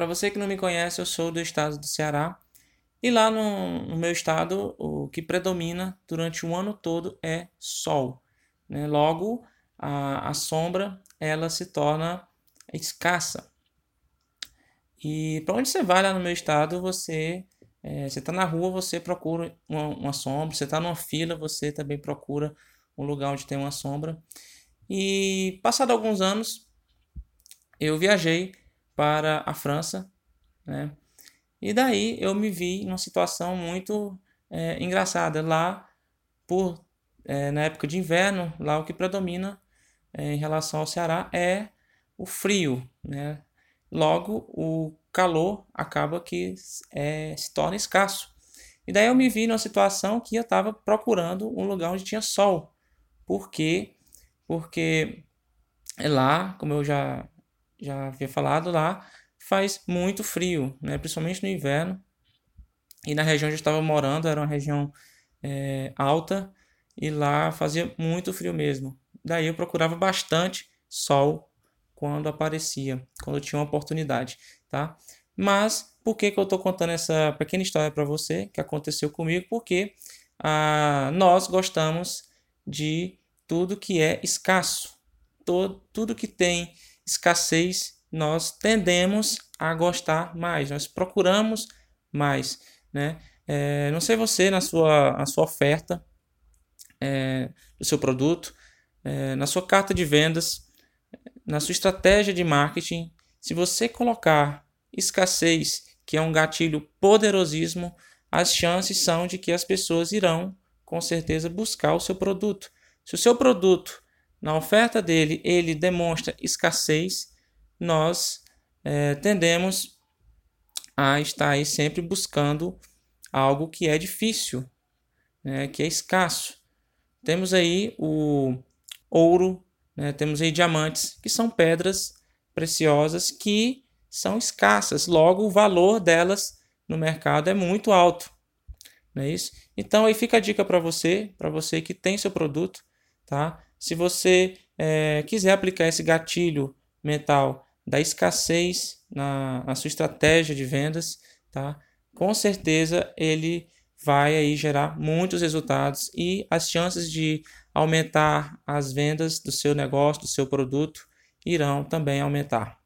Para você que não me conhece, eu sou do estado do Ceará. E lá no, no meu estado, o que predomina durante o ano todo é sol. Né? Logo, a, a sombra ela se torna escassa. E para onde você vai lá no meu estado, você é, você está na rua, você procura uma, uma sombra. Você está numa fila, você também procura um lugar onde tem uma sombra. E passado alguns anos, eu viajei para a França, né? E daí eu me vi numa situação muito é, engraçada lá, por é, na época de inverno, lá o que predomina é, em relação ao Ceará é o frio, né? Logo o calor acaba que é, se torna escasso. E daí eu me vi numa situação que eu estava procurando um lugar onde tinha sol. Por quê? Porque lá, como eu já, já havia falado, lá faz muito frio, né? principalmente no inverno. E na região onde eu estava morando era uma região é, alta e lá fazia muito frio mesmo. Daí eu procurava bastante sol quando aparecia, quando tinha uma oportunidade, tá? Mas por que, que eu estou contando essa pequena história para você que aconteceu comigo? Porque ah, nós gostamos de tudo que é escasso, todo, tudo que tem escassez nós tendemos a gostar mais, nós procuramos mais, né? É, não sei você na sua, na sua oferta é, do seu produto, é, na sua carta de vendas, na sua estratégia de marketing, se você colocar escassez, que é um gatilho poderosíssimo, as chances são de que as pessoas irão, com certeza, buscar o seu produto. Se o seu produto, na oferta dele, ele demonstra escassez, nós é, tendemos a estar aí sempre buscando algo que é difícil, né, que é escasso. Temos aí o ouro, né, temos aí diamantes, que são pedras preciosas que são escassas, logo o valor delas no mercado é muito alto. Não é isso? Então aí fica a dica para você, para você que tem seu produto, tá? Se você é, quiser aplicar esse gatilho mental da escassez na, na sua estratégia de vendas, tá? Com certeza ele vai aí gerar muitos resultados e as chances de aumentar as vendas do seu negócio, do seu produto, irão também aumentar.